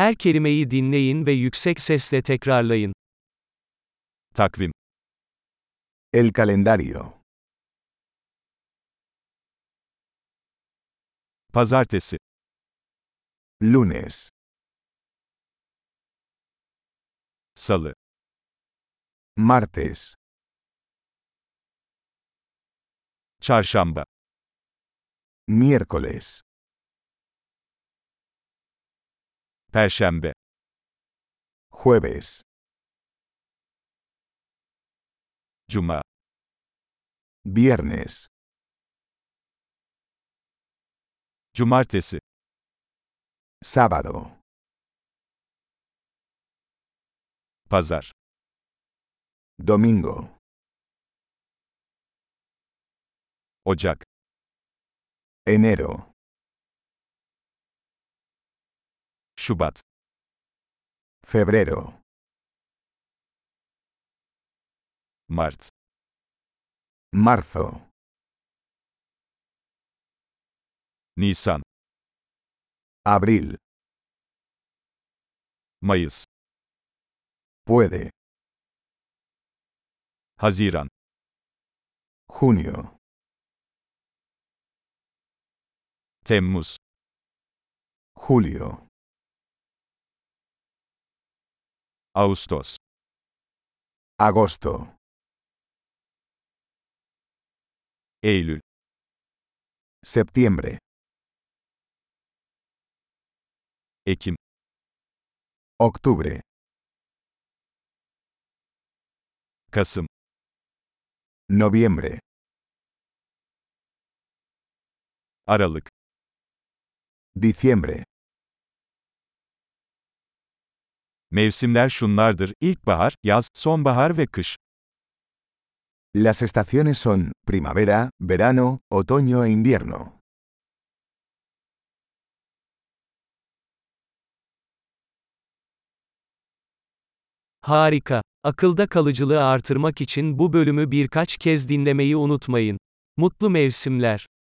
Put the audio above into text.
Her kelimeyi dinleyin ve yüksek sesle tekrarlayın. Takvim. El calendario. Pazartesi. Lunes. Salı. Martes. Çarşamba. Miércoles. Perşembe. Jueves. Cuma. Viernes. Cumartesi. Sábado. Pazar. Domingo. Ocak. Enero. Şubat. Febrero. Mart. Marzo. Nisan. Abril. Mayıs. Puede. Haziran. Junio. Temmuz. Julio. Ağustos. Agosto. Eylül. Septiembre. Ekim. Octubre. Kasım. Noviembre. Aralık. Diciembre. Mevsimler şunlardır: ilkbahar, yaz, sonbahar ve kış. Las estaciones son primavera, verano, otoño e invierno. Harika. Akılda kalıcılığı artırmak için bu bölümü birkaç kez dinlemeyi unutmayın. Mutlu mevsimler.